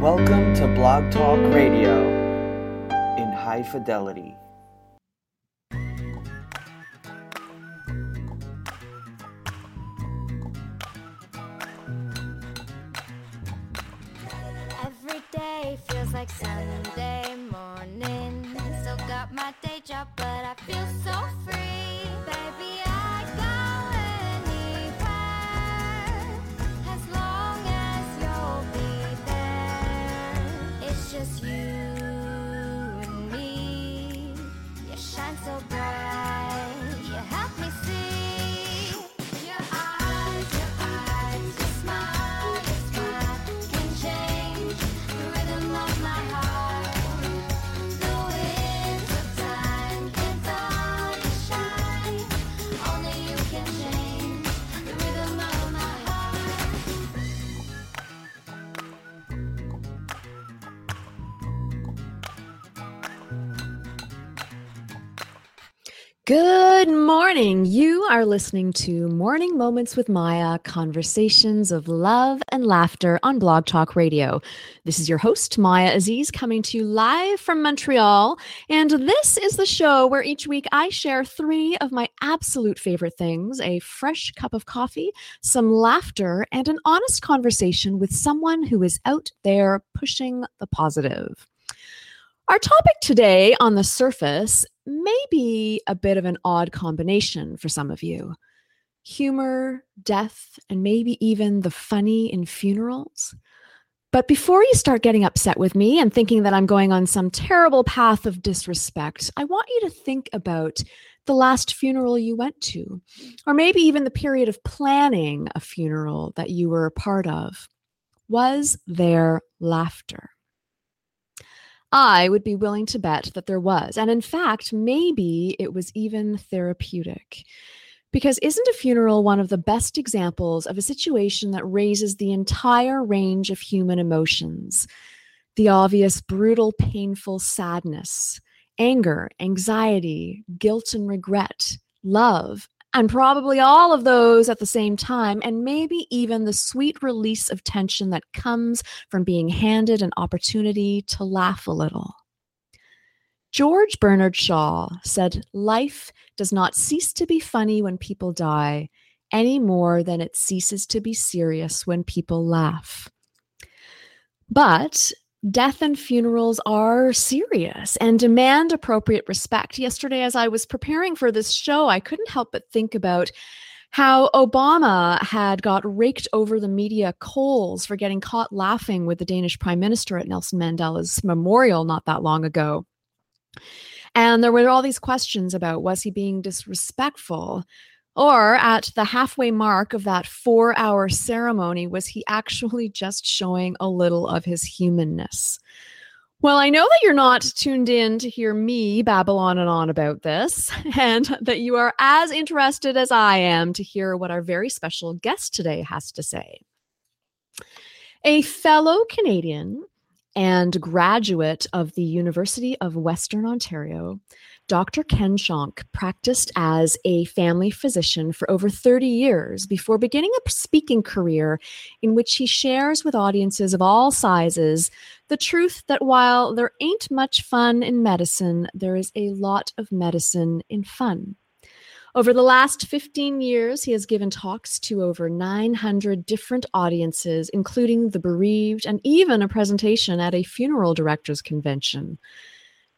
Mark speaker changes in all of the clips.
Speaker 1: Welcome to Blog Talk Radio in high fidelity.
Speaker 2: Every day feels like Sunday
Speaker 3: Good morning. You are listening to Morning Moments with Maia conversations of love and laughter on Blog Talk Radio. This is your host, Maia Aziz, coming to you live from Montreal. And this is the show where each week I share three of my absolute favorite things a fresh cup of coffee, some laughter, and an honest conversation with someone who is out there pushing the positive. Our topic today on the surface may be a bit of an odd combination for some of you humor, death, and maybe even the funny in funerals. But before you start getting upset with me and thinking that I'm going on some terrible path of disrespect, I want you to think about the last funeral you went to, or maybe even the period of planning a funeral that you were a part of. Was there laughter? I would be willing to bet that there was. And in fact, maybe it was even therapeutic. Because isn't a funeral one of the best examples of a situation that raises the entire range of human emotions? The obvious, brutal, painful sadness, anger, anxiety, guilt and regret, love, and probably all of those at the same time, and maybe even the sweet release of tension that comes from being handed an opportunity to laugh a little. George Bernard Shaw said, Life does not cease to be funny when people die any more than it ceases to be serious when people laugh. But death and funerals are serious and demand appropriate respect. Yesterday, as I was preparing for this show, I couldn't help but think about how Obama had got raked over the media coals for getting caught laughing with the Danish prime minister at Nelson Mandela's memorial not that long ago. And there were all these questions about was he being disrespectful? Or at the halfway mark of that four hour ceremony, was he actually just showing a little of his humanness? Well, I know that you're not tuned in to hear me babble on and on about this, and that you are as interested as I am to hear what our very special guest today has to say. A fellow Canadian and graduate of the University of Western Ontario, Dr. Ken Shonk practiced as a family physician for over 30 years before beginning a speaking career in which he shares with audiences of all sizes the truth that while there ain't much fun in medicine, there is a lot of medicine in fun. Over the last 15 years, he has given talks to over 900 different audiences, including the bereaved and even a presentation at a funeral directors convention.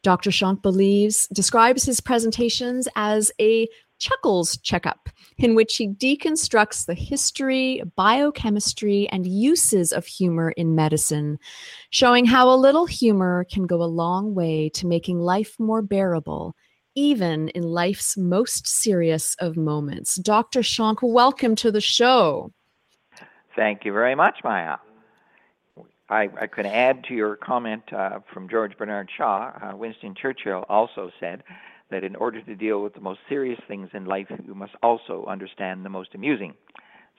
Speaker 3: Dr. Shonk believes, describes his presentations as a chuckles checkup, in which he deconstructs the history, biochemistry, and uses of humor in medicine, showing how a little humor can go a long way to making life more bearable, even in life's most serious of moments. Dr. Shonk, welcome to the show.
Speaker 4: Thank you very much, Maia. I, I could add to your comment uh, from George Bernard Shaw. Uh, Winston Churchill also said that in order to deal with the most serious things in life, you must also understand the most amusing.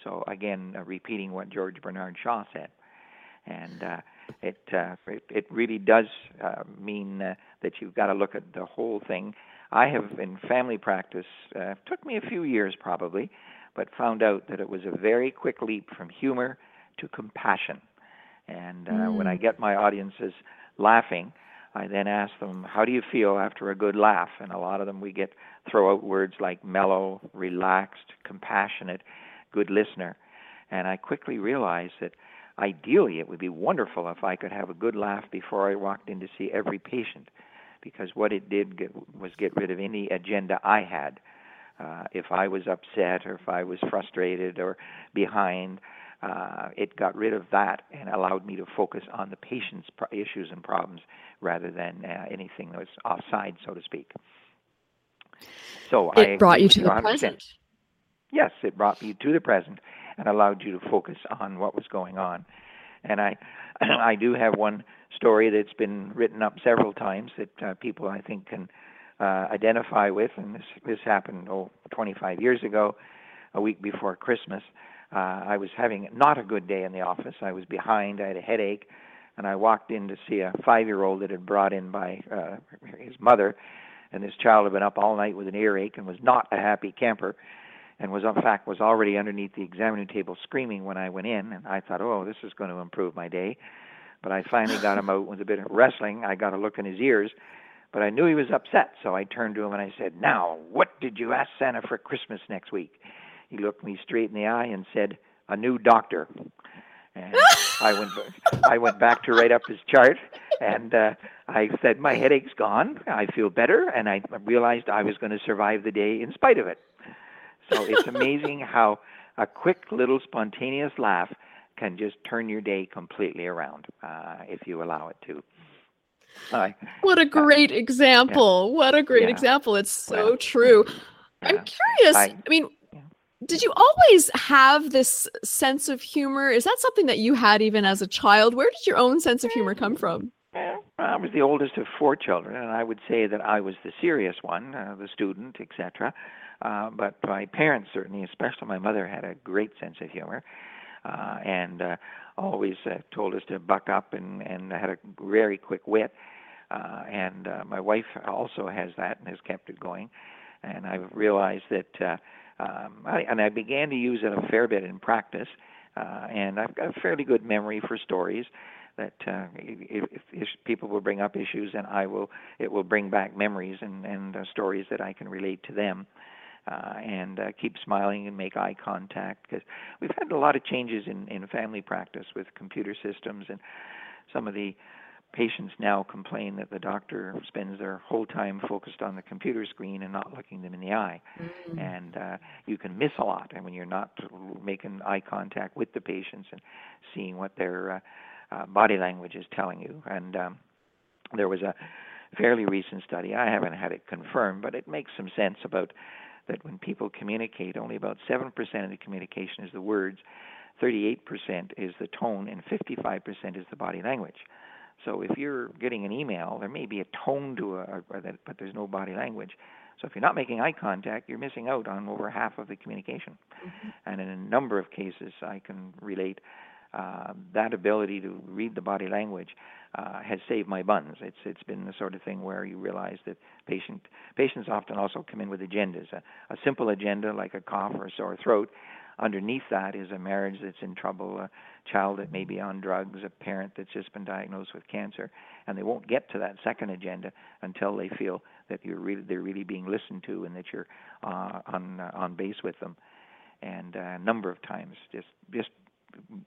Speaker 4: So again, uh, repeating what George Bernard Shaw said, and uh, it, uh, it it really does uh, mean uh, that you've got to look at the whole thing. I have in family practice uh, took me a few years probably, but found out that it was a very quick leap from humor to compassion And uh, when I
Speaker 3: Mm.
Speaker 4: get my audiences laughing, I then ask them, "How do you feel after a good laugh?" And a lot of them we get throw out words like mellow, relaxed, compassionate, good listener. And I quickly realized that ideally it would be wonderful if I could have a good laugh before I walked in to see every patient, because what it did get, was get rid of any agenda I had. Uh, if I was upset or if I was frustrated or behind, uh, it got rid of that and allowed me to focus on the patient's issues and problems rather than uh, anything that was offside, so to speak. So I
Speaker 3: It brought you to the
Speaker 4: 100%.
Speaker 3: present.
Speaker 4: Yes, it brought you to the present and allowed you to focus on what was going on. And I, I do have one story that's been written up several times that uh, people I think can uh, identify with. And this this happened oh 25 years ago, a week before Christmas. Uh, I was having not a good day in the office. I was behind. I had a headache, and I walked in to see a five-year-old that had brought in by uh, his mother. And this child had been up all night with an earache and was not a happy camper and was in fact was already underneath the examining table screaming when I went in and I thought, "Oh, this is going to improve my day." But I finally got him out with a bit of wrestling. I got a look in his ears, but I knew he was upset, so I turned to him and I said, "Now, what did you ask Santa for Christmas next week?" He looked me straight in the eye and said, "A new doctor." And I went I went back to write up his chart and uh, I said my headache's gone. I feel better and I realized I was going to survive the day in spite of it. So it's amazing how a quick little spontaneous laugh can just turn your day completely around uh, if you allow it to. I
Speaker 3: What a great example. What a great
Speaker 4: Yeah.
Speaker 3: example. It's so
Speaker 4: Well,
Speaker 3: true. I'm curious. I,
Speaker 4: I-
Speaker 3: mean,
Speaker 4: yeah.
Speaker 3: Did you always have this sense of humor? Is that something that you had even as a child? Where did your own sense of humor come from?
Speaker 4: I was the oldest of four children, and I would say that I was the serious one, uh, the student, etc. Uh, but my parents certainly, especially my mother, had a great sense of humor, uh, and uh, always uh, told us to buck up and and had a very quick wit. Uh, and uh, my wife also has that and has kept it going. And I've realized that, uh, um, I, and I began to use it a fair bit in practice. Uh, and I've got a fairly good memory for stories that uh, if, if, if people will bring up issues, and I will, it will bring back memories and, and uh, stories that I can relate to them. Uh, and uh, keep smiling and make eye contact because we've had a lot of changes in, in family practice with computer systems and some of the patients now complain that the doctor spends their whole time focused on the computer screen and not looking them in the eye. And uh, you can miss a lot and when you're not making eye contact with the patients and seeing what their uh, uh, body language is telling you. And um, there was a fairly recent study i haven't had it confirmed but it makes some sense about that when people communicate only about 7% of the communication is the words 38% is the tone and 55% is the body language so if you're getting an email, there may be a tone to a, a but there's no body language. So if you're not making eye contact, you're missing out on over half of the communication. And in a number of cases, I can relate uh, that ability to read the body language uh, has saved my buns. It's it's been the sort of thing where you realize that patient patients often also come in with agendas. A, a simple agenda like a cough or a sore throat. Underneath that is a marriage that's in trouble, a child that may be on drugs, a parent that's just been diagnosed with cancer, and they won't get to that second agenda until they feel that you're really they're really being listened to and that you're uh, on uh, on base with them. And uh, a number of times, just just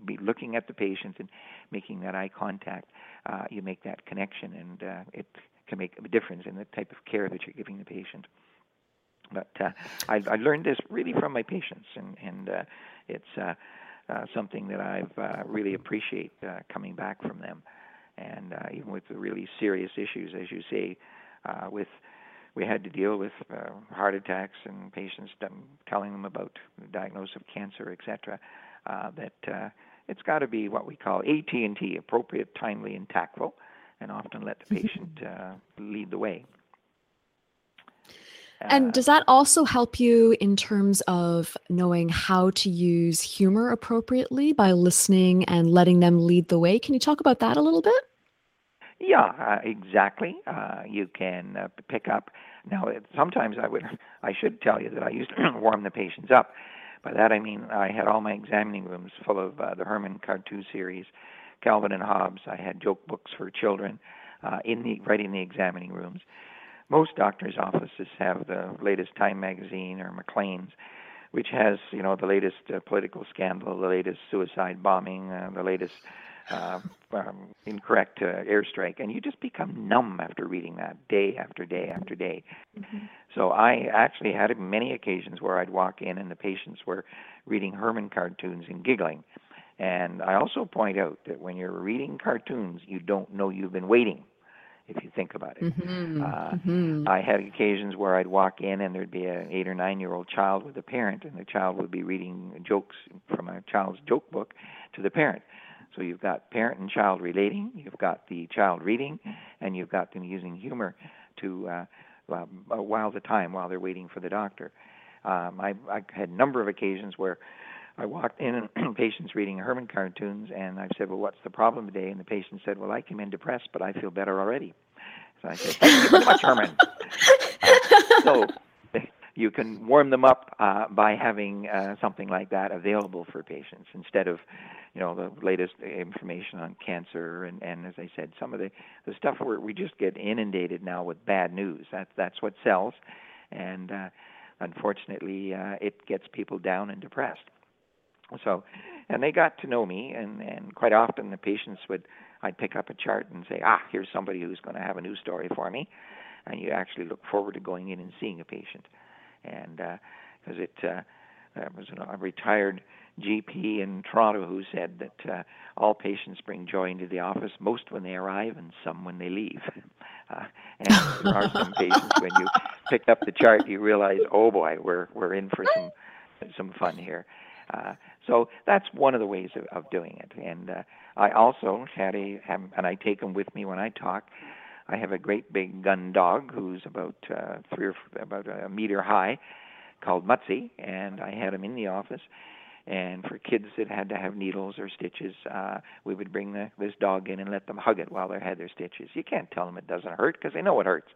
Speaker 4: be looking at the patient and making that eye contact, uh, you make that connection, and uh, it can make a difference in the type of care that you're giving the patient. But uh, I, I learned this really from my patients, and and uh, it's uh, uh, something that I've uh, really appreciate uh, coming back from them, and uh, even with the really serious issues, as you say, uh, with we had to deal with uh, heart attacks and patients telling them about the diagnosis of cancer, etc. Uh, that uh, it's got to be what we call AT&T, appropriate, timely, and tactful, and often let the patient uh, lead the way.
Speaker 3: And does that also help you in terms of knowing how to use humor appropriately by listening and letting them lead the way? Can you talk about that a little bit?
Speaker 4: Yeah, uh, exactly. Uh, you can uh, pick up. Now, it- sometimes I would, I should tell you that I used to warm the patients up. By that I mean I had all my examining rooms full of uh, the Herman Cartu series Calvin and Hobbes. I had joke books for children uh, in the right in the examining rooms. Most doctors' offices have the latest Time magazine or Maclean's, which has you know the latest uh, political scandal, the latest suicide bombing, uh, the latest uh, um, incorrect uh, airstrike, and you just become numb after reading that day after day after day. Mm-hmm. So I actually had many occasions where I'd walk in and the patients were reading Herman cartoons and giggling. And I also point out that when you're reading cartoons, you don't know you've been waiting if you think about it. Mm-hmm. Uh, mm-hmm. I had occasions where I'd walk in and there'd be an eight or nine year old child with a parent, and the child would be reading jokes from a child's joke book to the parent. So you've got parent and child relating, you've got the child reading, and you've got them using humor to uh, uh, while the time while they're waiting for the doctor. Um, I, I had a number of occasions where I walked in and patients reading Herman cartoons, and I said, "Well, what's the problem today?" And the patient said, "Well, I came in depressed, but I feel better already." So I said, "Thank you very much, Herman." Uh, so you can warm them up uh, by having uh, something like that available for patients instead of, you know, the latest information on cancer and, and as I said, some of the the stuff where we just get inundated now with bad news. That's that's what sells, and uh, unfortunately, uh, it gets people down and depressed. So, and they got to know me, and and quite often the patients would I'd pick up a chart and say, ah, here's somebody who's going to have a news story for me, and you actually look forward to going in and seeing a patient, and because uh, it uh, there was a retired GP in Toronto who said that uh, all patients bring joy into the office, most when they arrive and some when they leave. Uh, and there are some patients when you pick up the chart, you realize, oh boy, we're we're in for some some fun here. Uh, so that's one of the ways of, of doing it. And uh, I also had a, have, and I take him with me when I talk. I have a great big gun dog who's about uh, three or f- about a meter high, called Mutsy, and I had him in the office. And for kids that had to have needles or stitches, uh, we would bring the, this dog in and let them hug it while they had their stitches. You can't tell them it doesn't hurt because they know it hurts,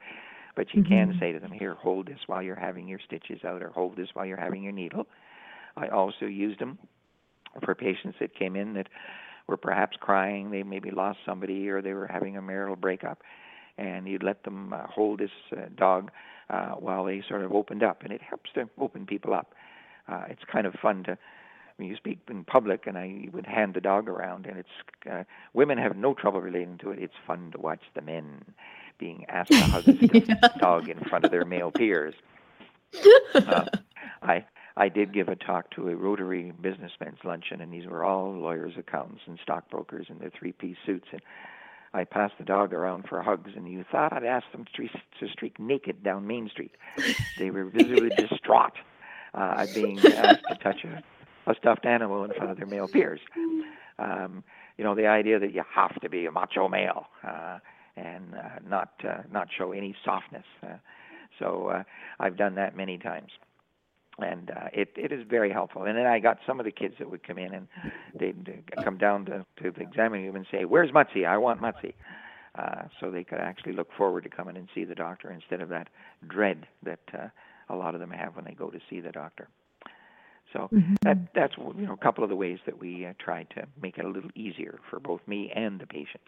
Speaker 4: but you mm-hmm. can say to them, "Here, hold this while you're having your stitches out, or hold this while you're having your needle." I also used them for patients that came in that were perhaps crying, they maybe lost somebody, or they were having a marital breakup, and you'd let them uh, hold this uh, dog uh, while they sort of opened up, and it helps to open people up. Uh, it's kind of fun to when you speak in public, and I would hand the dog around, and it's uh, women have no trouble relating to it. It's fun to watch the men being asked to hug a yeah. dog in front of their male peers. Uh, did give a talk to a Rotary businessmen's luncheon, and these were all lawyers, accountants, and stockbrokers in their three-piece suits. And I passed the dog around for hugs, and you thought I'd ask them to streak naked down Main Street. They were visibly distraught uh, at being asked to touch a, a stuffed animal in front of their male peers. Um, you know, the idea that you have to be a macho male uh, and uh, not uh, not show any softness. Uh, so uh, I've done that many times and uh, it it is very helpful. And then I got some of the kids that would come in and they'd come down to, to the examining room and say, "Where's Mutsy? I want Mutsy," uh, so they could actually look forward to coming and see the doctor instead of that dread that uh, a lot of them have when they go to see the doctor. So mm-hmm. that that's you know a couple of the ways that we uh, try to make it a little easier for both me and the patient.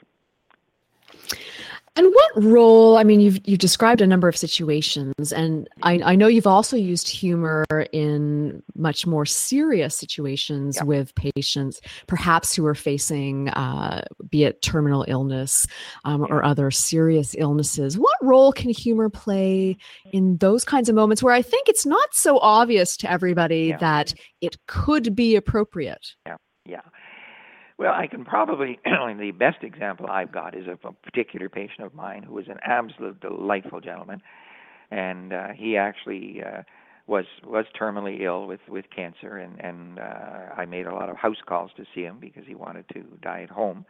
Speaker 3: And what role? I mean, you've you've described a number of situations, and I, I know you've also used humor in much more serious situations yeah. with patients, perhaps who are facing, uh, be it terminal illness um, or other serious illnesses. What role can humor play in those kinds of moments where I think it's not so obvious to everybody yeah. that it could be appropriate?
Speaker 4: Yeah, yeah. Well, I can probably the best example I've got is of a particular patient of mine who was an absolute delightful gentleman, and uh, he actually uh, was was terminally ill with with cancer, and and uh, I made a lot of house calls to see him because he wanted to die at home,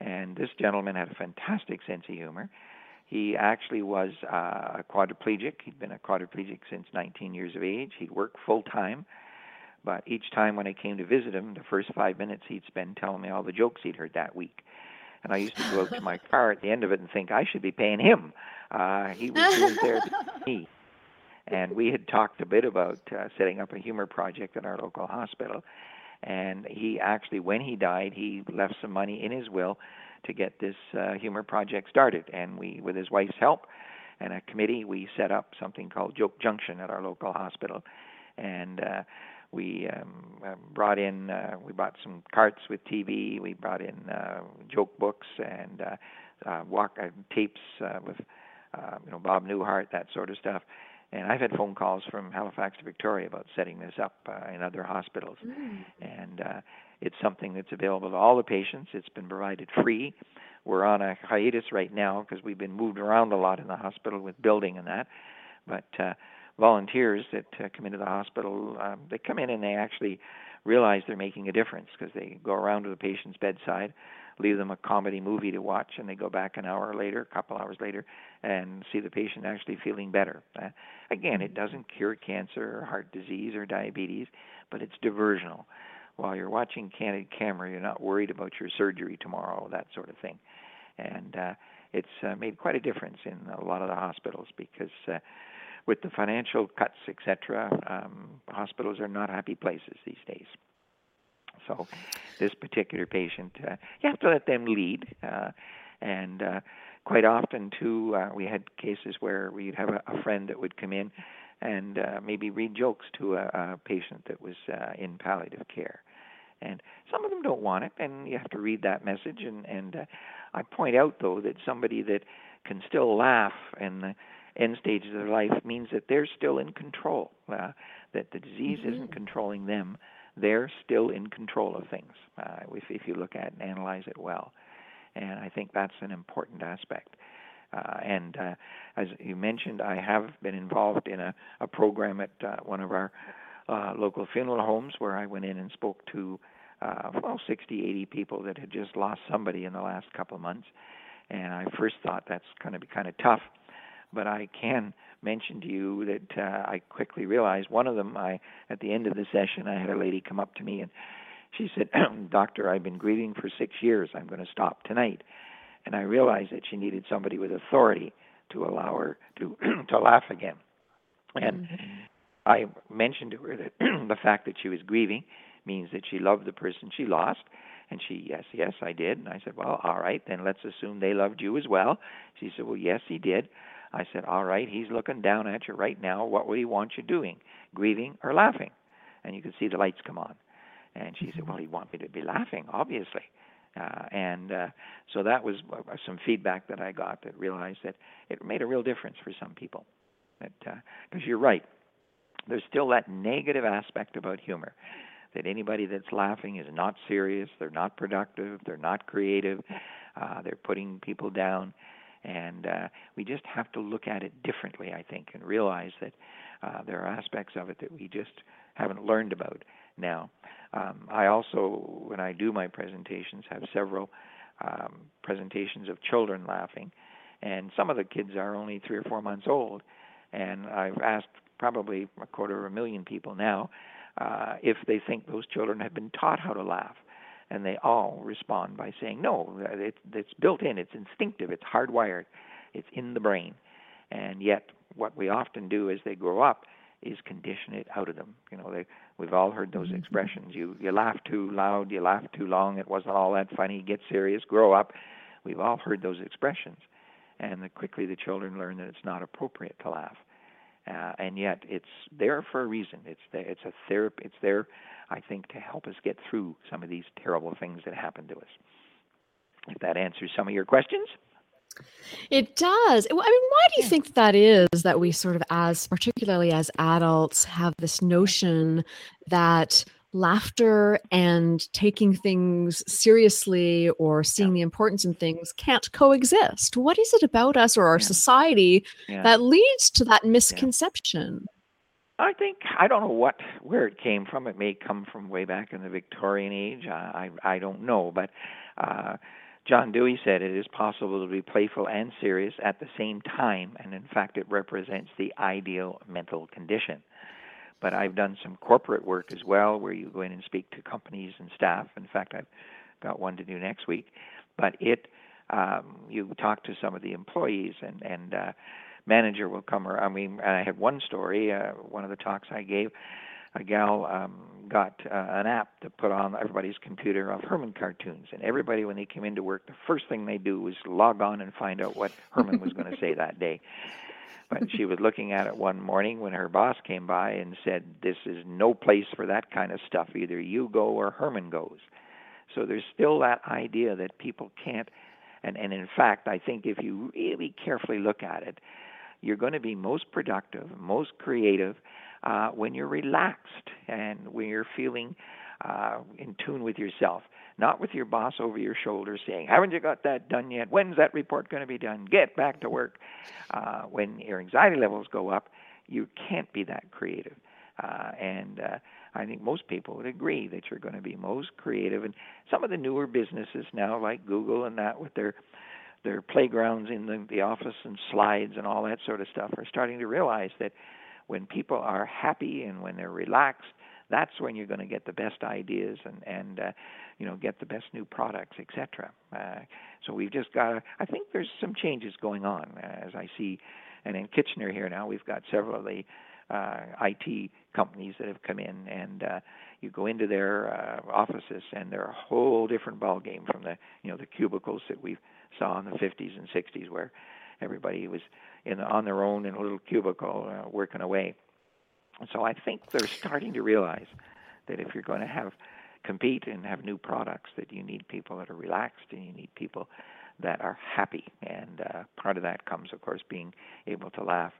Speaker 4: and this gentleman had a fantastic sense of humor. He actually was uh, a quadriplegic. He'd been a quadriplegic since 19 years of age. He'd worked full time but each time when I came to visit him, the first five minutes he'd spend telling me all the jokes he'd heard that week. And I used to go out to my car at the end of it and think I should be paying him. Uh, he was, was there to me. And we had talked a bit about uh, setting up a humor project at our local hospital. And he actually, when he died, he left some money in his will to get this uh, humor project started. And we, with his wife's help and a committee, we set up something called Joke Junction at our local hospital. And uh, we um, uh, brought in, uh, we bought some carts with TV. We brought in uh, joke books and uh, uh, walk uh, tapes uh, with, uh, you know, Bob Newhart, that sort of stuff. And I've had phone calls from Halifax to Victoria about setting this up uh, in other hospitals.
Speaker 3: Mm.
Speaker 4: And uh, it's something that's available to all the patients. It's been provided free. We're on a hiatus right now because we've been moved around a lot in the hospital with building and that. But uh, volunteers that uh, come into the hospital, um, they come in and they actually realize they're making a difference because they go around to the patient's bedside, leave them a comedy movie to watch, and they go back an hour later, a couple hours later, and see the patient actually feeling better. Uh, again, it doesn't cure cancer or heart disease or diabetes, but it's diversional. While you're watching Candid Camera, you're not worried about your surgery tomorrow, that sort of thing. And uh, it's uh, made quite a difference in a lot of the hospitals because uh, with the financial cuts, etc., um, hospitals are not happy places these days. So, this particular patient, uh, you have to let them lead, uh, and uh, quite often too, uh, we had cases where we'd have a, a friend that would come in and uh, maybe read jokes to a, a patient that was uh, in palliative care. And some of them don't want it, and you have to read that message. And, and uh, I point out, though, that somebody that can still laugh in the end stages of their life means that they're still in control, uh, that the disease
Speaker 3: Mhm.
Speaker 4: isn't controlling them. They're still in control of things uh, if, if you look at and analyze it well. And I think that's an important aspect. Uh, and uh, as you mentioned, I have been involved in a, a program at uh, one of our uh, local funeral homes where I went in and spoke to uh, well 60, 80 people that had just lost somebody in the last couple of months. And I first thought that's going to be kind of tough, but I can mention to you that uh, I quickly realized one of them. I at the end of the session, I had a lady come up to me and she said, "Doctor, I've been grieving for six years. I'm going to stop tonight." And I realized that she needed somebody with authority to allow her to to laugh again. And I mentioned to her that the fact that she was grieving means that she loved the person she lost. And she, yes, yes, I did. And I said, well, all right, then let's assume they loved you as well. She said, well, yes, he did. I said, all right, he's looking down at you right now. What would he want you doing, grieving or laughing? And you could see the lights come on. And she said, well, he want me to be laughing, obviously. Uh, and uh, so that was uh, some feedback that I got that realized that it made a real difference for some people. Because uh, you're right, there's still that negative aspect about humor that anybody that's laughing is not serious, they're not productive, they're not creative, uh, they're putting people down. And uh, we just have to look at it differently, I think, and realize that uh, there are aspects of it that we just haven't learned about now. Um, I also, when I do my presentations, have several um, presentations of children laughing, and some of the kids are only three or four months old. And I've asked probably a quarter of a million people now uh, if they think those children have been taught how to laugh. And they all respond by saying, no, it, it's built in, it's instinctive, it's hardwired, it's in the brain. And yet, what we often do as they grow up is condition it out of them. You know, they, we've all heard those expressions. You you laugh too loud, you laugh too long, it wasn't all that funny. Get serious, grow up. We've all heard those expressions, and the, quickly the children learn that it's not appropriate to laugh. Uh, and yet, it's there for a reason. It's there, it's a therapy. It's there, I think, to help us get through some of these terrible things that happen to us. If that answers some of your questions.
Speaker 3: It does. I mean, why do you think that is that we sort of, as particularly as adults, have this notion that laughter and taking things seriously or seeing the importance in things can't coexist? What is it about us or our
Speaker 4: Yeah.
Speaker 3: society
Speaker 4: Yeah.
Speaker 3: that leads to that misconception?
Speaker 4: I think I don't know what where it came from. It may come from way back in the Victorian age. I I, I don't know, but uh, John Dewey said it is possible to be playful and serious at the same time, and in fact, it represents the ideal mental condition. But I've done some corporate work as well, where you go in and speak to companies and staff. In fact, I've got one to do next week. But it, um, you talk to some of the employees, and and uh, manager will come around. I mean, I had one story, uh, one of the talks I gave. a gal um, got uh, an app to put on everybody's computer of Herman cartoons, and everybody when they came into work, the first thing they do was log on and find out what Herman was going to say that day. But she was looking at it one morning when her boss came by and said, "This is no place for that kind of stuff. Either you go or Herman goes." So there's still that idea that people can't. And, and in fact, I think if you really carefully look at it, you're going to be most productive, most creative uh, when you're relaxed and when you're feeling uh, in tune with yourself, not with your boss over your shoulder saying, Haven't you got that done yet? When's that report going to be done? Get back to work. Uh, when your anxiety levels go up, you can't be that creative. Uh, and uh, I think most people would agree that you're going to be most creative. And some of the newer businesses now, like Google and that, with their their playgrounds in the, the office and slides and all that sort of stuff, are starting to realize that when people are happy and when they're relaxed, that's when you're going to get the best ideas and and uh, you know get the best new products, etc. Uh, so we've just got. I think there's some changes going on uh, as I see, and in Kitchener here now we've got several of the uh, IT companies that have come in, and uh, you go into their uh, offices, and they're a whole different ball game from the you know the cubicles that we saw in the 50s and 60s, where everybody was in on their own in a little cubicle uh, working away. And so I think they're starting to realize that if you're going to have compete and have new products, that you need people that are relaxed and you need people that are happy. And uh, part of that comes, of course, being able to laugh.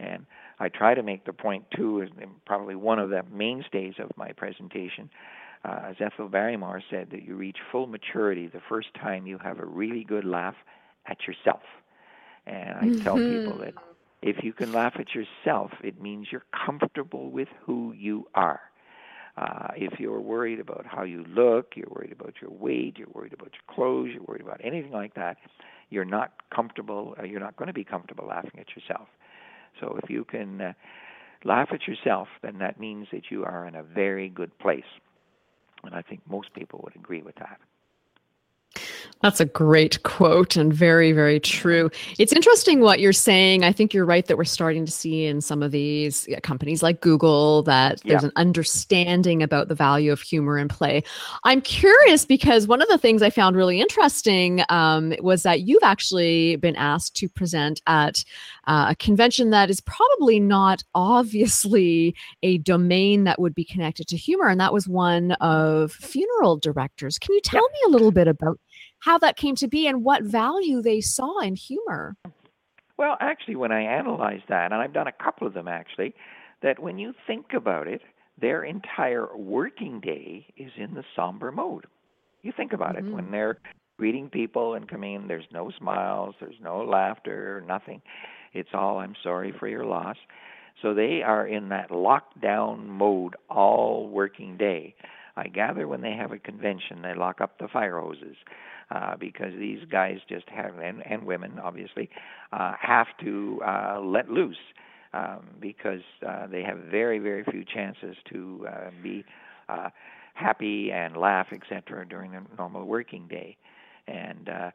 Speaker 4: And I try to make the point too, and probably one of the mainstays of my presentation, uh, as Ethel Barrymore said, that you reach full maturity the first time you have a really good laugh at yourself. And I mm-hmm. tell people that if you can laugh at yourself, it means you're comfortable with who you are. Uh, if you're worried about how you look, you're worried about your weight, you're worried about your clothes, you're worried about anything like that, you're not comfortable, uh, you're not going to be comfortable laughing at yourself. So if you can uh, laugh at yourself, then that means that you are in a very good place. And I think most people would agree with that.
Speaker 3: That's a great quote and very, very true. It's interesting what you're saying. I think you're right that we're starting to see in some of these companies like Google that there's yeah. an understanding about the value of humor and play. I'm curious because one of the things I found really interesting um, was that you've actually been asked to present at uh, a convention that is probably not obviously a domain that would be connected to humor, and that was one of funeral directors. Can you tell yeah. me a little bit about how that came to be and what value they saw in humor.
Speaker 4: Well, actually, when I analyze that, and I've done a couple of them actually, that when you think about it, their entire working day is in the somber mode. You think about mm-hmm. it when they're greeting people and coming in, there's no smiles, there's no laughter, nothing. It's all, I'm sorry for your loss. So they are in that lockdown mode all working day. I gather when they have a convention, they lock up the fire hoses uh, because these guys just have, and, and women obviously, uh, have to uh, let loose um, because uh, they have very, very few chances to uh, be uh, happy and laugh, etc., during a normal working day. And uh,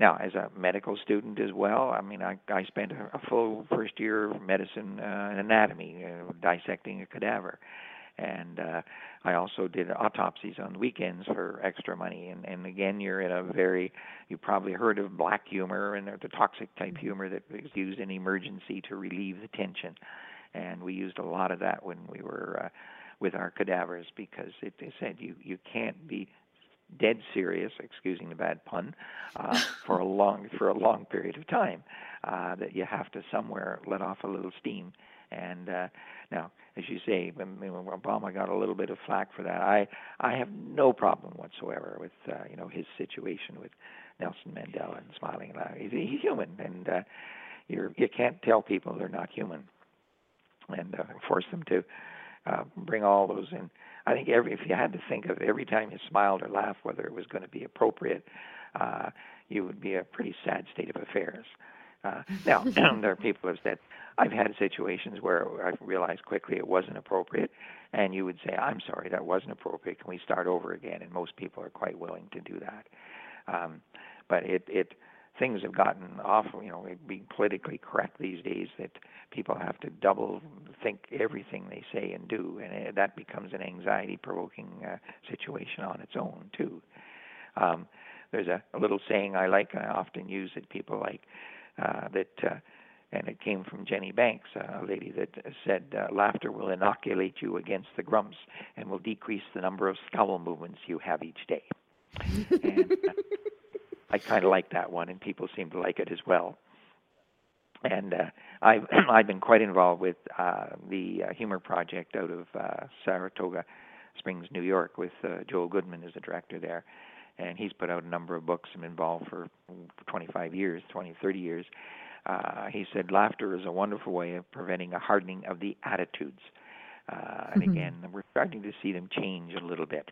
Speaker 4: now, as a medical student as well, I mean, I, I spent a, a full first year of medicine uh, anatomy, uh, dissecting a cadaver and uh, I also did autopsies on weekends for extra money. And, and again, you're in a very, you probably heard of black humor and the toxic type mm-hmm. humor that is used in emergency to relieve the tension. And we used a lot of that when we were uh, with our cadavers because it, it said you you can't be dead serious, excusing the bad pun, uh, for a long for a long period of time. Uh, that you have to somewhere let off a little steam. And uh, now, as you say, when, Obama got a little bit of flack for that, I I have no problem whatsoever with uh, you know his situation with Nelson Mandela and smiling laughing. He's, he's human, and uh, you you can't tell people they're not human, and uh, force them to uh, bring all those in. I think every if you had to think of every time you smiled or laughed, whether it was going to be appropriate, uh, you would be a pretty sad state of affairs. Uh, now, there are people who have said, I've had situations where I realized quickly it wasn't appropriate, and you would say, I'm sorry, that wasn't appropriate. Can we start over again? And most people are quite willing to do that. Um, but it, it things have gotten awful. You know, being politically correct these days that people have to double think everything they say and do, and it, that becomes an anxiety-provoking uh, situation on its own too. Um, there's a, a little saying I like, and I often use it. People like uh, that. Uh, and it came from Jenny Banks, a lady that said, uh, "Laughter will inoculate you against the grumps and will decrease the number of scowl movements you have each day." and uh, I kind of like that one, and people seem to like it as well. And uh, I've I've been quite involved with uh, the uh, Humor Project out of uh, Saratoga Springs, New York, with Joel Goodman as the director there, and he's put out a number of books. I'm involved for 25 years, 20, 30 years uh, he said laughter is a wonderful way of preventing a hardening of the attitudes. Uh, and
Speaker 3: Mhm.
Speaker 4: again, we're starting to see them change a little bit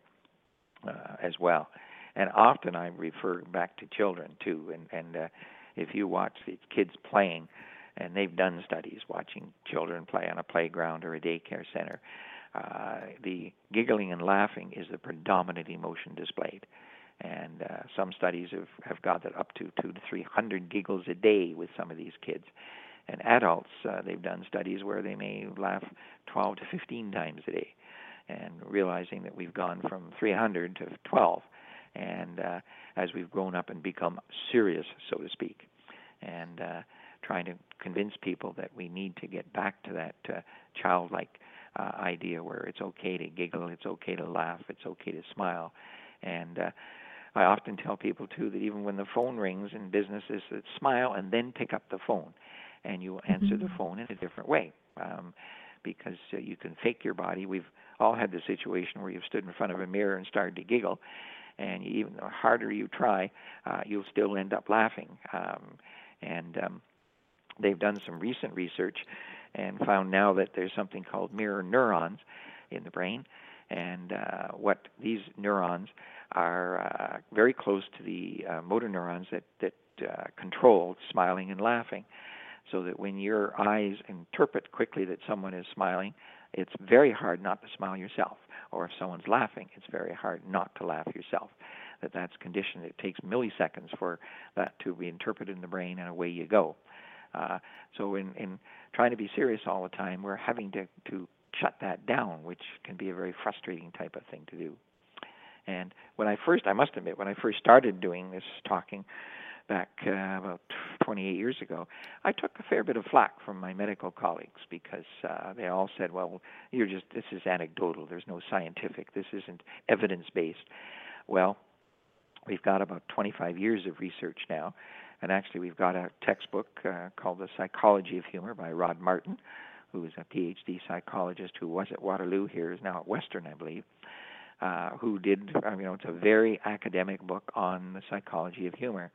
Speaker 4: uh, as well. And often I refer back to children too. And, and uh, if you watch these kids playing, and they've done studies watching children play on a playground or a daycare center, uh, the giggling and laughing is the predominant emotion displayed and uh, some studies have, have got that up to two to three hundred giggles a day with some of these kids. And adults, uh, they've done studies where they may laugh 12 to 15 times a day, and realizing that we've gone from 300 to 12, and uh, as we've grown up and become serious, so to speak, and uh, trying to convince people that we need to get back to that uh, childlike uh, idea where it's okay to giggle, it's okay to laugh, it's okay to smile, and uh, I often tell people too that even when the phone rings in businesses, that smile and then pick up the phone, and you answer the
Speaker 3: Mhm.
Speaker 4: phone in a different way, um, because uh, you can fake your body. We've all had the situation where you've stood in front of a mirror and started to giggle, and you, even the harder you try, uh, you'll still end up laughing. Um, and um, they've done some recent research and found now that there's something called mirror neurons in the brain, and uh, what these neurons are uh, very close to the uh, motor neurons that that uh, control smiling and laughing, so that when your eyes interpret quickly that someone is smiling, it's very hard not to smile yourself, or if someone's laughing, it's very hard not to laugh yourself. That that's conditioned. It takes milliseconds for that to be interpreted in the brain, and away you go. Uh, so in in trying to be serious all the time, we're having to to shut that down, which can be a very frustrating type of thing to do. And when I first, I must admit, when I first started doing this talking back uh, about 28 years ago, I took a fair bit of flack from my medical colleagues because uh, they all said, "Well, you're just this is anecdotal. There's no scientific. This isn't evidence-based." Well, we've got about 25 years of research now, and actually we've got a textbook uh, called The Psychology of Humor by Rod Martin, who is a PhD psychologist who was at Waterloo here, is now at Western, I believe uh, who did, you know, it's a very academic book on the psychology of humor,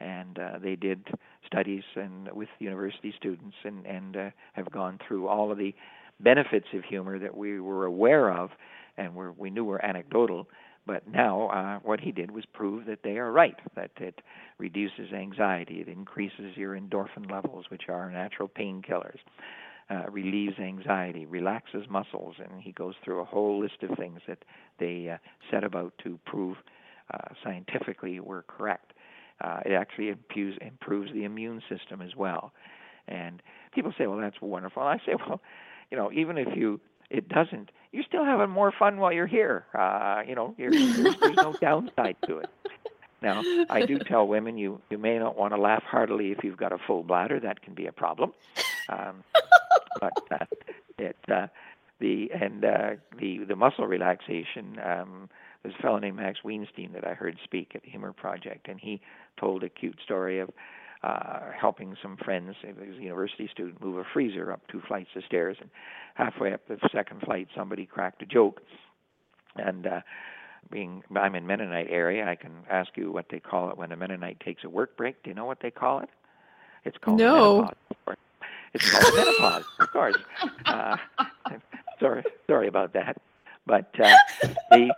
Speaker 4: and uh, they did studies and with university students and and uh, have gone through all of the benefits of humor that we were aware of and were, we knew were anecdotal. But now, uh, what he did was prove that they are right, that it reduces anxiety, it increases your endorphin levels, which are natural painkillers uh, relieves anxiety, relaxes muscles, and he goes through a whole list of things that they uh, set about to prove uh, scientifically were correct. Uh, it actually improves, improves the immune system as well. And people say, "Well, that's wonderful." And I say, "Well, you know, even if you it doesn't, you're still having more fun while you're here. Uh, you know, you're, there's, there's no downside to it." Now, I do tell women you you may not want to laugh heartily if you've got a full bladder. That can be a problem. Um, but uh, it uh, the and uh, the the muscle relaxation. Um, there's a fellow named Max Weinstein that I heard speak at the Humor Project, and he told a cute story of uh, helping some friends. He was a university student move a freezer up two flights of stairs, and halfway up the second flight, somebody cracked a joke, and. Uh, being I'm in Mennonite area, I can ask you what they call it when a Mennonite takes a work break. Do you know what they call it? It's called
Speaker 3: No.
Speaker 4: menopause. It's called menopause, of course. Uh, sorry, sorry about that. But uh, they,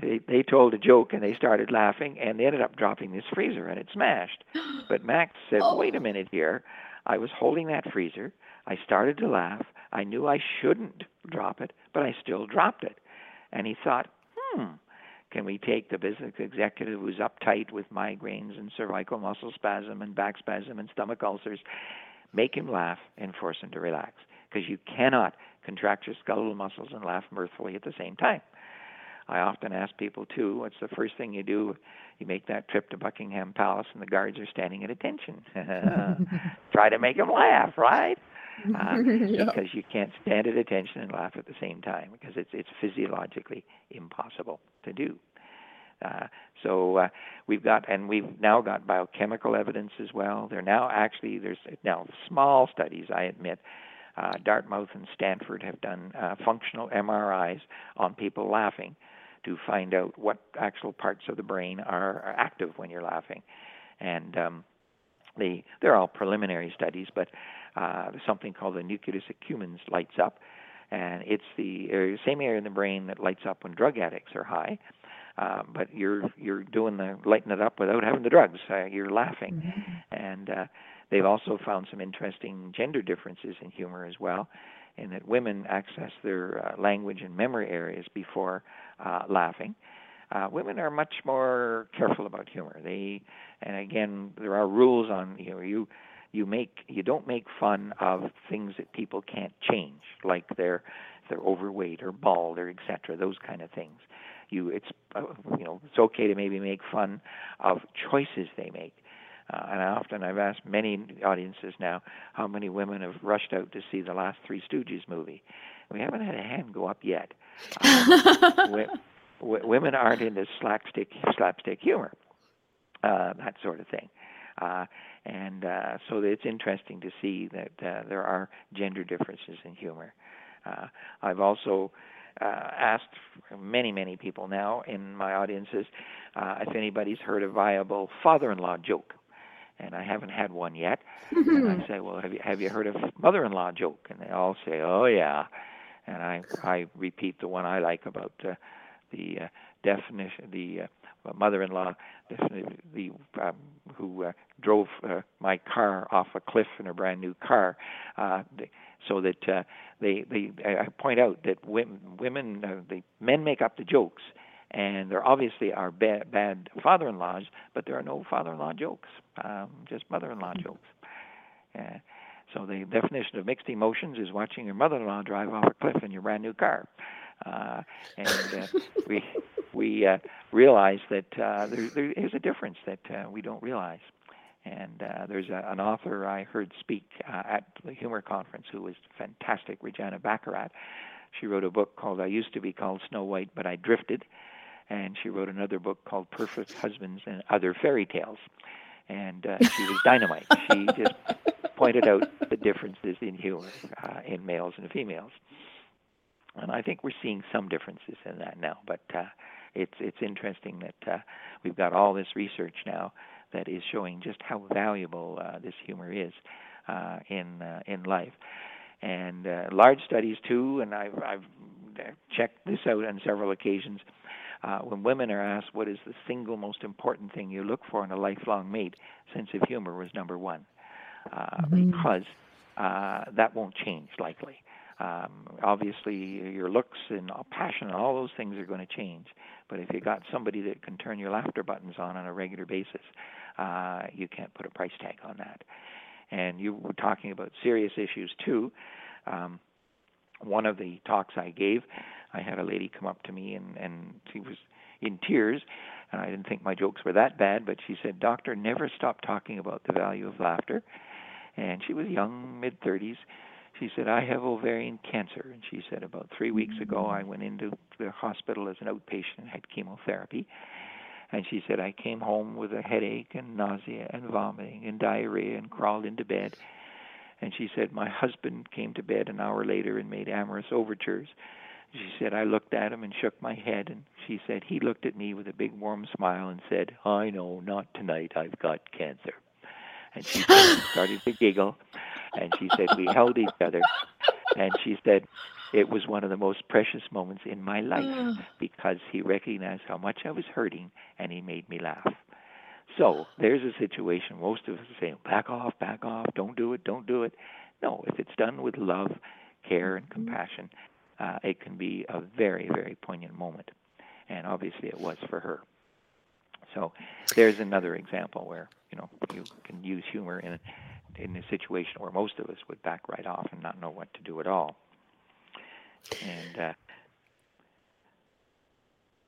Speaker 4: they they told a joke and they started laughing and they ended up dropping this freezer and it smashed. But Max said,
Speaker 3: Oh.
Speaker 4: "Wait a minute here. I was holding that freezer. I started to laugh. I knew I shouldn't drop it, but I still dropped it." And he thought, "Hmm, can we take the business executive who's uptight with migraines and cervical muscle spasm and back spasm and stomach ulcers, make him laugh and force him to relax? Because you cannot contract your skeletal muscles and laugh mirthfully at the same time. I often ask people too, what's the first thing you do? You make that trip to Buckingham Palace and the guards are standing at attention. Try to make them laugh, right? Uh,
Speaker 3: Yeah.
Speaker 4: Because you can't stand at attention and laugh at the same time because it's it's physiologically impossible to do. Uh, so uh, we've got, and we've now got biochemical evidence as well. There now actually there's now small studies, I admit. Uh, Dartmouth and Stanford have done uh, functional MRIs on people laughing to find out what actual parts of the brain are, are active when you're laughing, and um, the they're all preliminary studies, but uh, something called the nucleus accumbens lights up, and it's the area, same area in the brain that lights up when drug addicts are high. Uh, but you're you're doing the lighting it up without having the drugs. Uh, you're laughing, and uh, they've also found some interesting gender differences in humor as well, in that women access their uh, language and memory areas before uh, laughing. Uh, women are much more careful about humor. They, and again, there are rules on you know you you make you don't make fun of things that people can't change, like they're they're overweight or bald or etc. Those kind of things. You it's uh, you know it's okay to maybe make fun of choices they make. Uh, and I often I've asked many audiences now how many women have rushed out to see the last Three Stooges movie. We haven't had a hand go up yet. Um, wi- w- women aren't into slapstick slapstick humor, uh, that sort of thing. Uh, and uh, so it's interesting to see that uh, there are gender differences in humor. Uh, I've also uh, asked many, many people now in my audiences uh, if anybody's heard a viable father-in-law joke, and I haven't had one yet. and I say, well, have you have you heard of mother-in-law joke? And they all say, oh yeah. And I I repeat the one I like about uh, the uh, definition, the uh, mother-in-law the um, who uh, drove uh, my car off a cliff in a brand new car, uh, so that uh, they they I point out that women women uh, the men make up the jokes, and there obviously are bad bad father-in-laws, but there are no father-in-law jokes, um, just mother-in-law jokes. Uh, so the definition of mixed emotions is watching your mother-in-law drive off a cliff in your brand new car, uh, and uh, we we uh, realize that uh, there, there is a difference that uh, we don't realize. And uh, there's a, an author I heard speak uh, at the humor conference who was fantastic, Regina Barreca. She wrote a book called I Used to Be Called Snow White, but I Drifted. And she wrote another book called Perfect Husbands and Other Fairy Tales. And uh, she was dynamite. She just pointed out the differences in humor uh, in males and females. And I think we're seeing some differences in that now, but uh, it's it's interesting that uh, we've got all this research now that is showing just how valuable uh, this humor is uh, in uh, in life, and uh, large studies too. And I've I've checked this out on several occasions. Uh, when women are asked what is the single most important thing you look for in a lifelong mate, sense of humor was number one, uh, because uh, that won't change likely. Um, obviously, your looks and passion and all those things are going to change. But if you got somebody that can turn your laughter buttons on on a regular basis, uh, you can't put a price tag on that. And you were talking about serious issues too. Um, one of the talks I gave, I had a lady come up to me and, and she was in tears, and I didn't think my jokes were that bad, but she said, Doctor, never stop talking about the value of laughter. And she was young, mid 30s. She said, I have ovarian cancer. And she said, about three weeks ago, I went into the hospital as an outpatient and had chemotherapy. And she said, I came home with a headache and nausea and vomiting and diarrhea and crawled into bed. And she said, My husband came to bed an hour later and made amorous overtures. She said, I looked at him and shook my head. And she said, He looked at me with a big warm smile and said, I know, not tonight. I've got cancer. And she started to giggle. And she said, We held each other. And she said, It was one of the most precious moments in my life because he recognized how much I was hurting and he made me laugh. So there's a situation most of us are saying, back off, back off, don't do it, don't do it. No, if it's done with love, care, and compassion, uh, it can be a very, very poignant moment. and obviously it was for her. So there's another example where you know you can use humor in in a situation where most of us would back right off and not know what to do at all. And uh,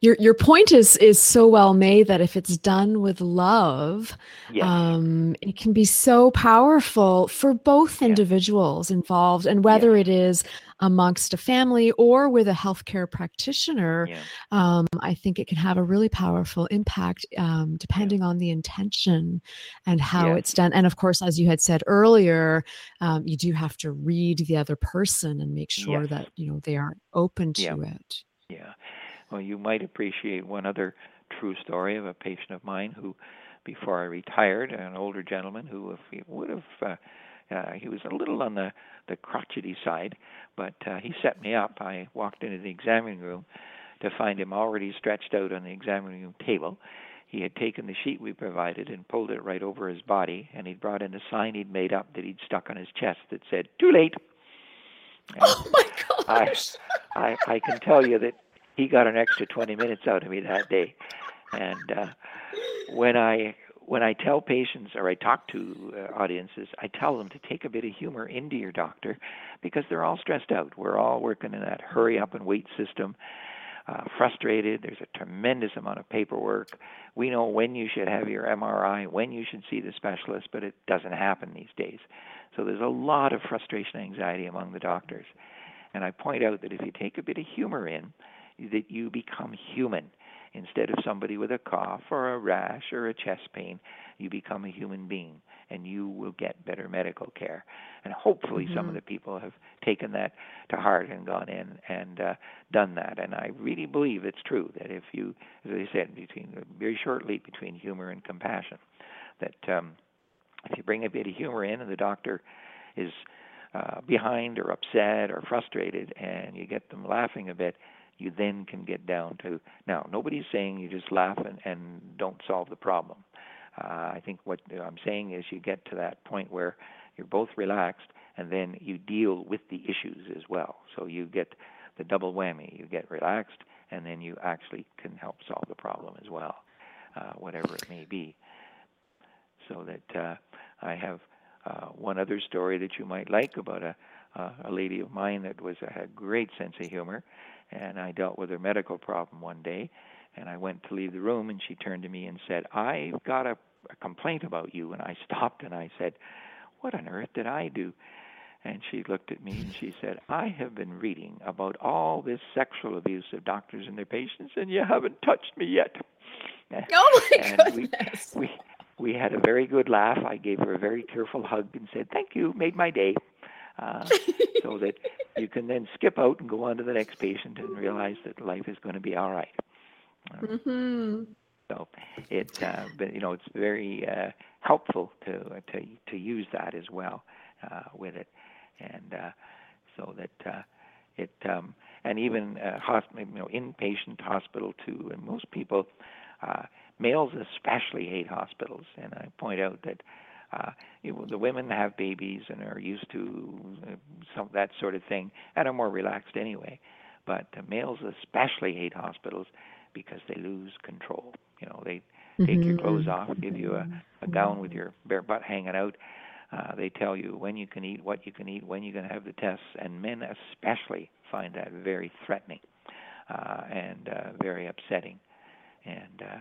Speaker 3: your your point is is so well made that if it's done with love,
Speaker 4: yes,
Speaker 3: um, it can be so powerful for both
Speaker 4: Yeah.
Speaker 3: individuals involved, and whether it is amongst a family or with a healthcare practitioner,
Speaker 4: yeah,
Speaker 3: um, I think it can have a really powerful impact um, depending on the intention and how it's done. And of course, as you had said earlier, um, you do have to read the other person and make sure that you know they are open to it.
Speaker 4: yeah. Well, you might appreciate one other true story of a patient of mine who, before I retired, an older gentleman who, if he would have, uh, uh, he was a little on the the crotchety side, but uh, he set me up. I walked into the examining room to find him already stretched out on the examining room table. He had taken the sheet we provided and pulled it right over his body, and he'd brought in a sign he'd made up that he'd stuck on his chest that said "Too late." And
Speaker 3: Oh my
Speaker 4: I! I I can tell you that he got an extra 20 minutes out of me that day. And uh, when I when I tell patients or I talk to uh, audiences, I tell them to take a bit of humor into your doctor because they're all stressed out. We're all working in that hurry up and wait system, uh, frustrated. There's a tremendous amount of paperwork. We know when you should have your MRI, when you should see the specialist, but it doesn't happen these days. So there's a lot of frustration and anxiety among the doctors. And I point out that if you take a bit of humor in, that you become human. Instead of somebody with a cough or a rash or a chest pain, you become a human being and you will get better medical care. And hopefully, some of
Speaker 3: Mhm.
Speaker 4: the people have taken that to heart and gone in and uh, done that. And I really believe it's true that if you, as I said, between a very short leap between humor and compassion, that um, if you bring a bit of humor in and the doctor is uh, behind or upset or frustrated and you get them laughing a bit, you then can get down to now nobody's saying you just laugh and, and don't solve the problem. Uh, i think what i'm saying is you get to that point where you're both relaxed and then you deal with the issues as well. So you get the double whammy. You get relaxed and then you actually can help solve the problem as well uh, whatever it may be. So that uh, i have uh, one other story that you might like about a uh, a lady of mine that was had a great sense of humor and I dealt with her medical problem one day, and I went to leave the room, and she turned to me and said, "I've got a, a complaint about you." And I stopped and I said, "What on earth did I do?" And she looked at me and she said, "I have been reading about all this sexual abuse of doctors and their patients, and you haven't touched me yet."
Speaker 3: Oh my
Speaker 4: And we-
Speaker 3: goodness!
Speaker 4: we we had a very good laugh. I gave her a very careful hug and said, "Thank you, made my day," uh, so that you can then skip out and go on to the next patient and realize that life is going to be all right. Um,
Speaker 3: hmm
Speaker 4: so it, uh, but you know, it's very uh, helpful to to to use that as well uh, with it, and uh, so that uh, it um, and even uh, hospital, you know, inpatient hospital too. And most people, uh, males especially, hate hospitals. And I point out that. Uh, you know, the women have babies and are used to uh, some that sort of thing and are more relaxed anyway. But uh, males especially hate hospitals because they lose control. You know, they take your clothes off, give you a, a gown with your bare butt hanging out. Uh, they tell you when you can eat, what you can eat, when you're going to have the tests, and men especially find that very threatening uh, and uh, very upsetting. And uh,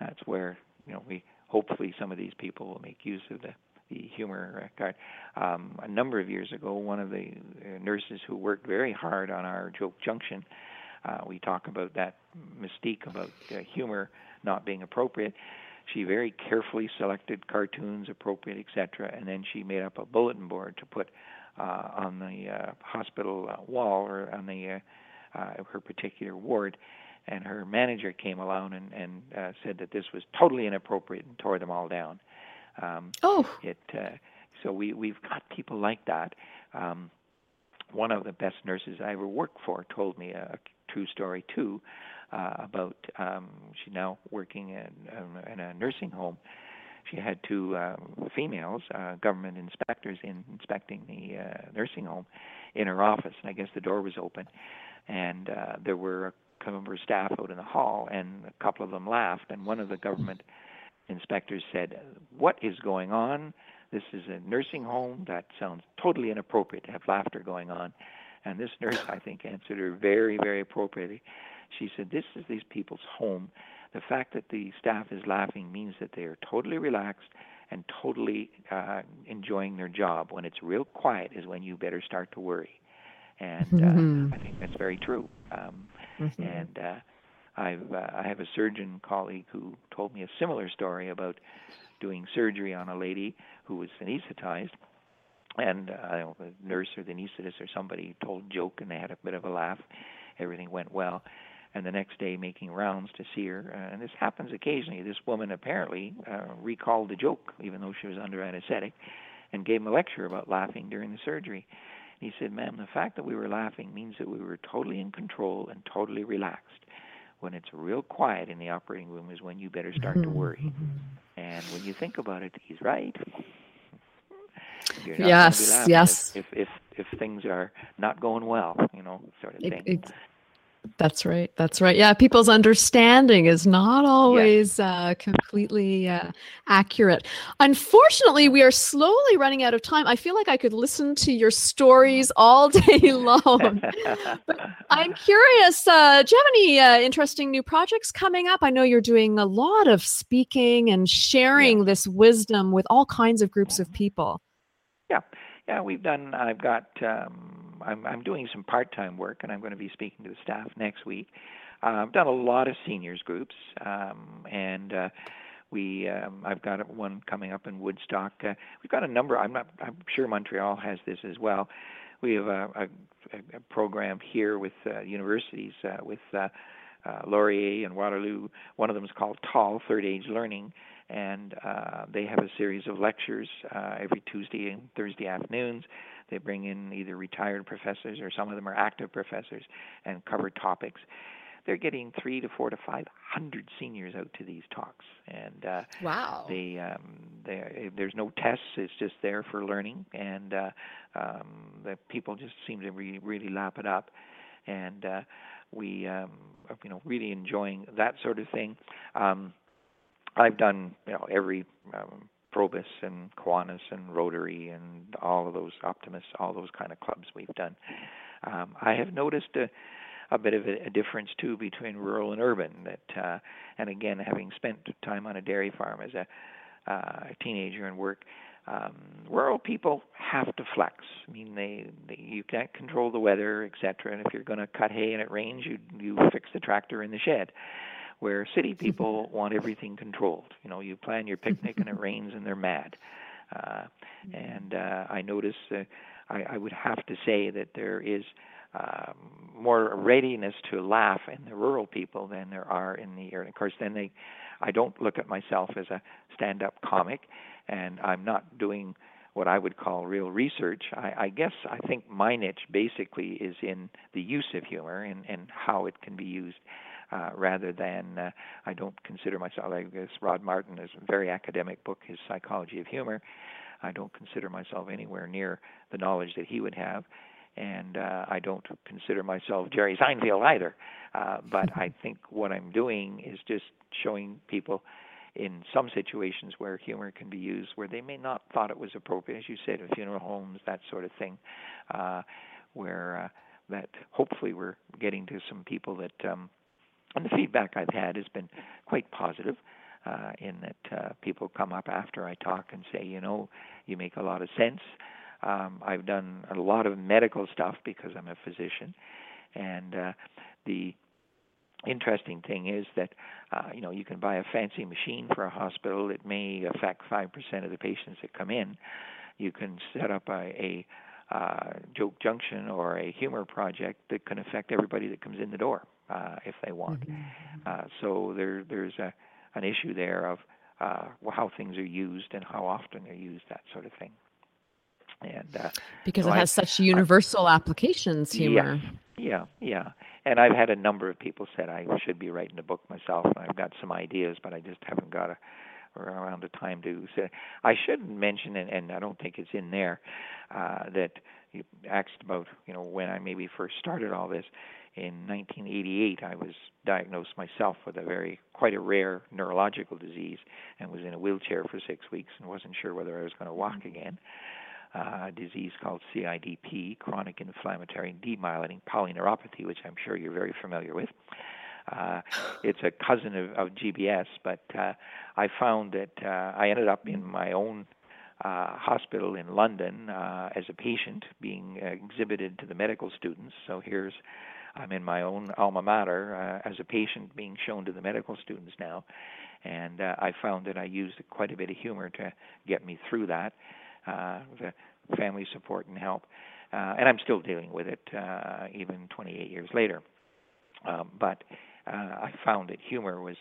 Speaker 4: that's where you know we hopefully some of these people will make use of the the humor card. Um, a number of years ago, one of the uh, nurses who worked very hard on our joke junction, uh, we talk about that mystique about uh, humor not being appropriate. She very carefully selected cartoons appropriate, etc., and then she made up a bulletin board to put uh, on the uh, hospital uh, wall or on the uh, uh, her particular ward. And her manager came along and, and uh, said that this was totally inappropriate and tore them all down. Um,
Speaker 3: Oh,
Speaker 4: it uh, so we we've got people like that. Um, one of the best nurses I ever worked for told me a, a true story too uh, about um, she's now working in, um, in a nursing home. She had two um, females, uh, government inspectors, in inspecting the uh, nursing home in her office, and I guess the door was open, and uh, there were her staff out in the hall, and a couple of them laughed, and one of the government inspectors said, "What is going on? This is a nursing home. That sounds totally inappropriate to have laughter going on." And this nurse, I think, answered her very, very appropriately. She said, "This is these people's home. The fact that the staff is laughing means that they are totally relaxed." And totally uh, enjoying their job. When it's real quiet is when you better start to worry and uh,
Speaker 3: Mhm.
Speaker 4: I think that's very true. Um,
Speaker 3: Mhm.
Speaker 4: and uh, I've uh, I have a surgeon colleague who told me a similar story about doing surgery on a lady who was anesthetized, and uh, I nurse or the anesthetist or somebody told a joke, and they had a bit of a laugh. Everything went well. And the next day, making rounds to see her, uh, and this happens occasionally. This woman apparently uh, recalled the joke, even though she was under anesthetic, and gave him a lecture about laughing during the surgery. He said, Ma'am, the fact that we were laughing means that we were totally in control and totally relaxed. When it's real quiet in the operating room is when you better start to worry. Mm-hmm, mm-hmm. And when you think about it, he's right. You're not
Speaker 3: Yes, yes.
Speaker 4: If, if if if things are not going well, you know, sort of thing.
Speaker 3: ex- That's right. That's right. Yeah, people's understanding is not always uh, completely uh, accurate. Unfortunately, we are slowly running out of time. I feel like I could listen to your stories all day long. But I'm curious. Uh, do you have any uh, interesting new projects coming up? I know you're doing a lot of speaking and sharing this wisdom with all kinds of groups of people.
Speaker 4: Yeah, yeah, we've done. I've got. Um, I'm I'm doing some part-time work, and I'm going to be speaking to the staff next week. Uh, I've done a lot of seniors groups, um, and uh, we. Um, I've got one coming up in Woodstock. Uh, we've got a number. I'm not. I'm sure Montreal has this as well. We have a, a, a program here with uh, universities uh, with. Uh, uh, Laurier and Waterloo. One of them is called Tall Third Age Learning, and uh, they have a series of lectures uh, every Tuesday and Thursday afternoons. They bring in either retired professors or some of them are active professors and cover topics. They're getting three to four to five hundred seniors out to these talks, and uh,
Speaker 3: Wow.
Speaker 4: they um, they there's no tests. It's just there for learning, and uh, um, the people just seem to really really lap it up, and uh, we um, are, you know really enjoying that sort of thing. Um, I've done you know every um, Probus and Kiwanis and Rotary and all of those Optimists, all those kind of clubs we've done. Um, I have noticed a, a bit of a, a difference too between rural and urban. That uh, and again, having spent time on a dairy farm as a, uh, a teenager and work, um, rural people have to flex. I mean, they, they you can't control the weather, etc. And if you're going to cut hay and it rains, you you fix the tractor in the shed where city people want everything controlled. You know, you plan your picnic and it rains and they're mad. Uh, and uh, I notice uh, I, I would have to say that there is um, more readiness to laugh in the rural people than there are in the urban. Of course, then they, I don't look at myself as a stand-up comic, and I'm not doing what I would call real research. I, I guess I think my niche basically is in the use of humor and, and how it can be used uh, rather than uh, I don't consider myself. I guess Rod Martin is a very academic book, his Psychology of Humor. I don't consider myself anywhere near the knowledge that he would have, and uh, I don't consider myself Jerry Seinfeld either. Uh, but I think what I'm doing is just showing people in some situations where humor can be used where they may not thought it was appropriate, as you said, in funeral homes, that sort of thing, uh, where uh, that hopefully we're getting to some people that um, and the feedback I've had has been quite positive. Uh, in that uh, people come up after I talk and say, you know, you make a lot of sense. Um, I've done a lot of medical stuff because I'm a physician, and uh, the interesting thing is that uh, you know you can buy a fancy machine for a hospital. It may affect five percent of the patients that come in. You can set up a, a uh, joke junction or a humor project that can affect everybody that comes in the door uh, if they want. Uh, so there there's a an issue there of uh, how things are used and how often they're used, that sort of thing. And uh,
Speaker 3: Because
Speaker 4: so
Speaker 3: it
Speaker 4: I-
Speaker 3: has such universal applications, humor.
Speaker 4: yeah, yeah. And I've had a number of people said I should be writing a book myself, and I've got some ideas, but I just haven't got a, around the time to say. I should mention, and, and I don't think it's in there, uh, that you asked about, you know, when I maybe first started all this. In 1988, I was diagnosed myself with a very quite a rare neurological disease and was in a wheelchair for six weeks and wasn't sure whether I was going to walk again. Uh, a disease called CIDP, chronic inflammatory demyelinating polyneuropathy, which I'm sure you're very familiar with. Uh, it's a cousin of, of GBS, but uh, I found that uh, I ended up in my own uh, hospital in London uh, as a patient, being exhibited to the medical students. So here's I'm in my own alma mater uh, as a patient being shown to the medical students now. And uh, I found that I used quite a bit of humor to get me through that, uh, the family support and help. Uh, and I'm still dealing with it uh, even 28 years later. Um, but uh, I found that humor was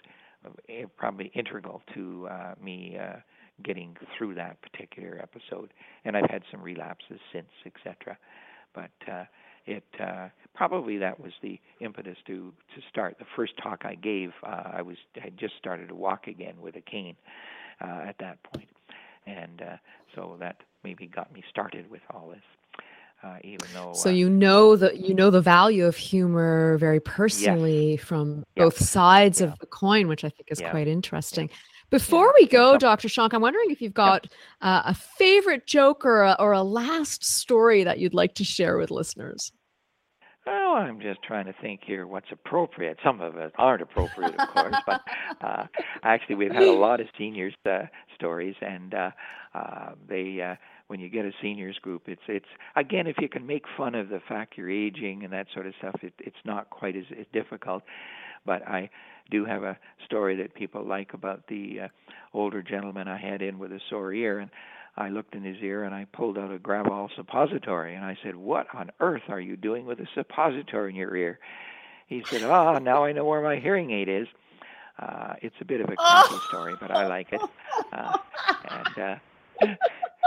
Speaker 4: uh, probably integral to uh, me uh, getting through that particular episode. And I've had some relapses since, etc. But uh, it uh, probably that was the impetus to to start. The first talk I gave, uh, I was had just started to walk again with a cane uh, at that point, and uh, so that maybe got me started with all this. Uh, even though
Speaker 3: So
Speaker 4: uh,
Speaker 3: you know the you know the value of humor very personally from
Speaker 4: Yeah.
Speaker 3: both sides of the coin, which I think is quite interesting. Before we go, Dr. Shonk, I'm wondering if you've got uh, a favorite joke or a, or a last story that you'd like to share with listeners.
Speaker 4: Oh, I'm just trying to think here what's appropriate. Some of it aren't appropriate, of course, but uh, actually, we've had a lot of seniors uh, stories, and uh, uh, they uh, when you get a seniors group, it's it's again if you can make fun of the fact you're aging and that sort of stuff, it, it's not quite as, as difficult. But I do have a story that people like about the uh, older gentleman I had in with a sore ear, and I looked in his ear and I pulled out a Gravol suppository and I said, "What on earth are you doing with a suppository in your ear?" He said, "Ah, now I know where my hearing aid is." Uh, it's a bit of a creepy story, but I like it. Uh, and uh,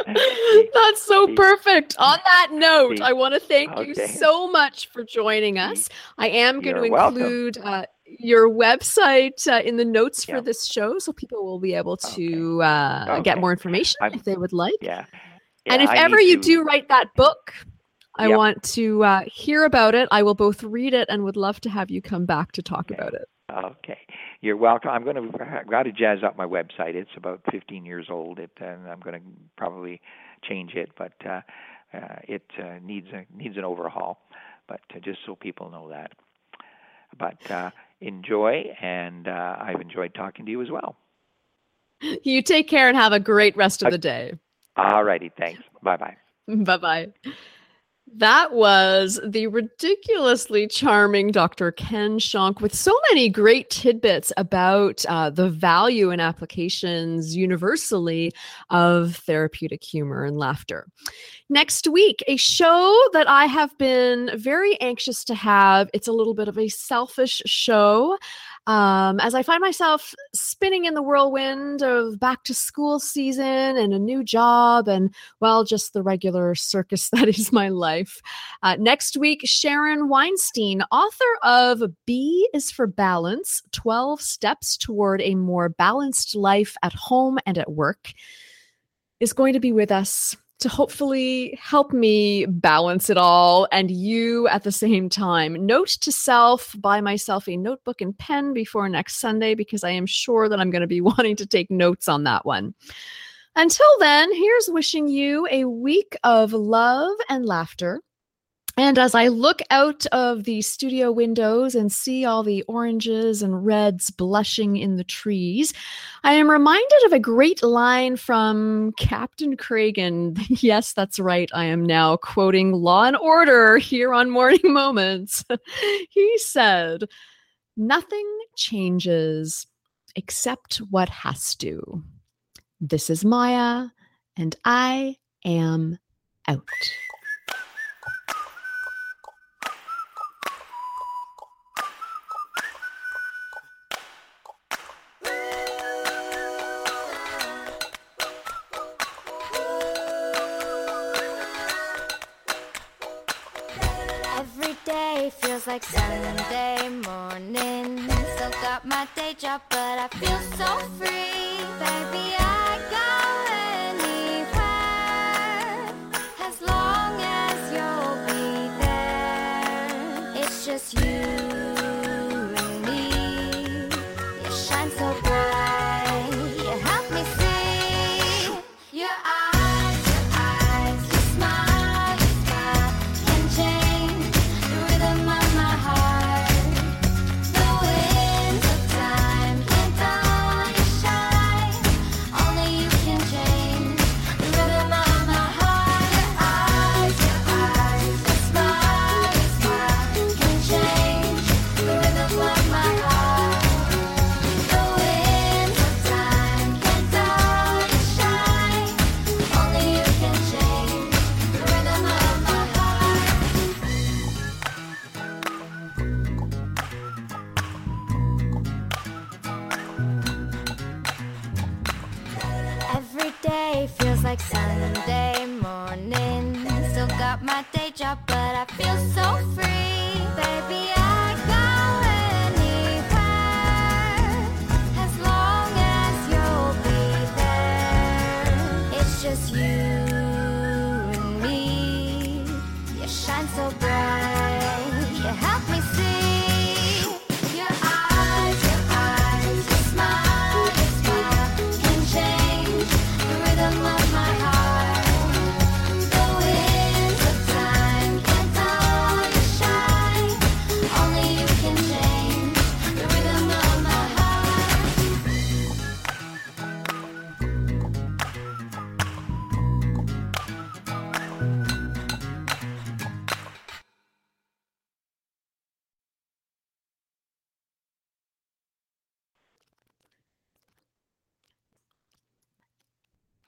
Speaker 3: That's so perfect. On that note, I want to thank you so much for joining us. I am going to
Speaker 4: You're welcome.
Speaker 3: include uh, your website uh, in the notes for this show so people will be able to uh, get more information
Speaker 4: I'm-
Speaker 3: if they would like.
Speaker 4: yeah.
Speaker 3: and if
Speaker 4: I
Speaker 3: ever you
Speaker 4: to-
Speaker 3: do write that book, I
Speaker 4: Yep.
Speaker 3: want to uh, hear about it. I will both read it and would love to have you come back to talk
Speaker 4: Okay.
Speaker 3: about it.
Speaker 4: Okay, you're welcome. I'm going to I've got to jazz up my website. It's about 15 years old. It and I'm going to probably change it, but uh, uh, it uh, needs a needs an overhaul. But uh, just so people know that. But uh, enjoy, and uh, I've enjoyed talking to you as well.
Speaker 3: You take care and have a great rest of the day.
Speaker 4: All righty, thanks. Bye bye.
Speaker 3: Bye bye. That was the ridiculously charming Dr. Ken Shonk with so many great tidbits about uh, the value and applications universally of therapeutic humor and laughter. Next week, a show that I have been very anxious to have. It's a little bit of a selfish show. Um, as I find myself spinning in the whirlwind of back to school season and a new job and well, just the regular circus that is my life. Uh, next week, Sharon Weinstein, author of B is for Balance 12 Steps Toward a More Balanced Life at Home and at Work, is going to be with us to hopefully help me balance it all and you at the same time. Note to self buy myself a notebook and pen before next Sunday because I am sure that I'm going to be wanting to take notes on that one. Until then, here's wishing you a week of love and laughter. And as I look out of the studio windows and see all the oranges and reds blushing in the trees, I am reminded of a great line from Captain Cragen. yes, that's right. I am now quoting Law and Order here on Morning Moments. he said, Nothing changes except what has to. This is Maia, and I am out.
Speaker 2: Like Sunday morning. Still got my day job, but I feel so free. Baby, I go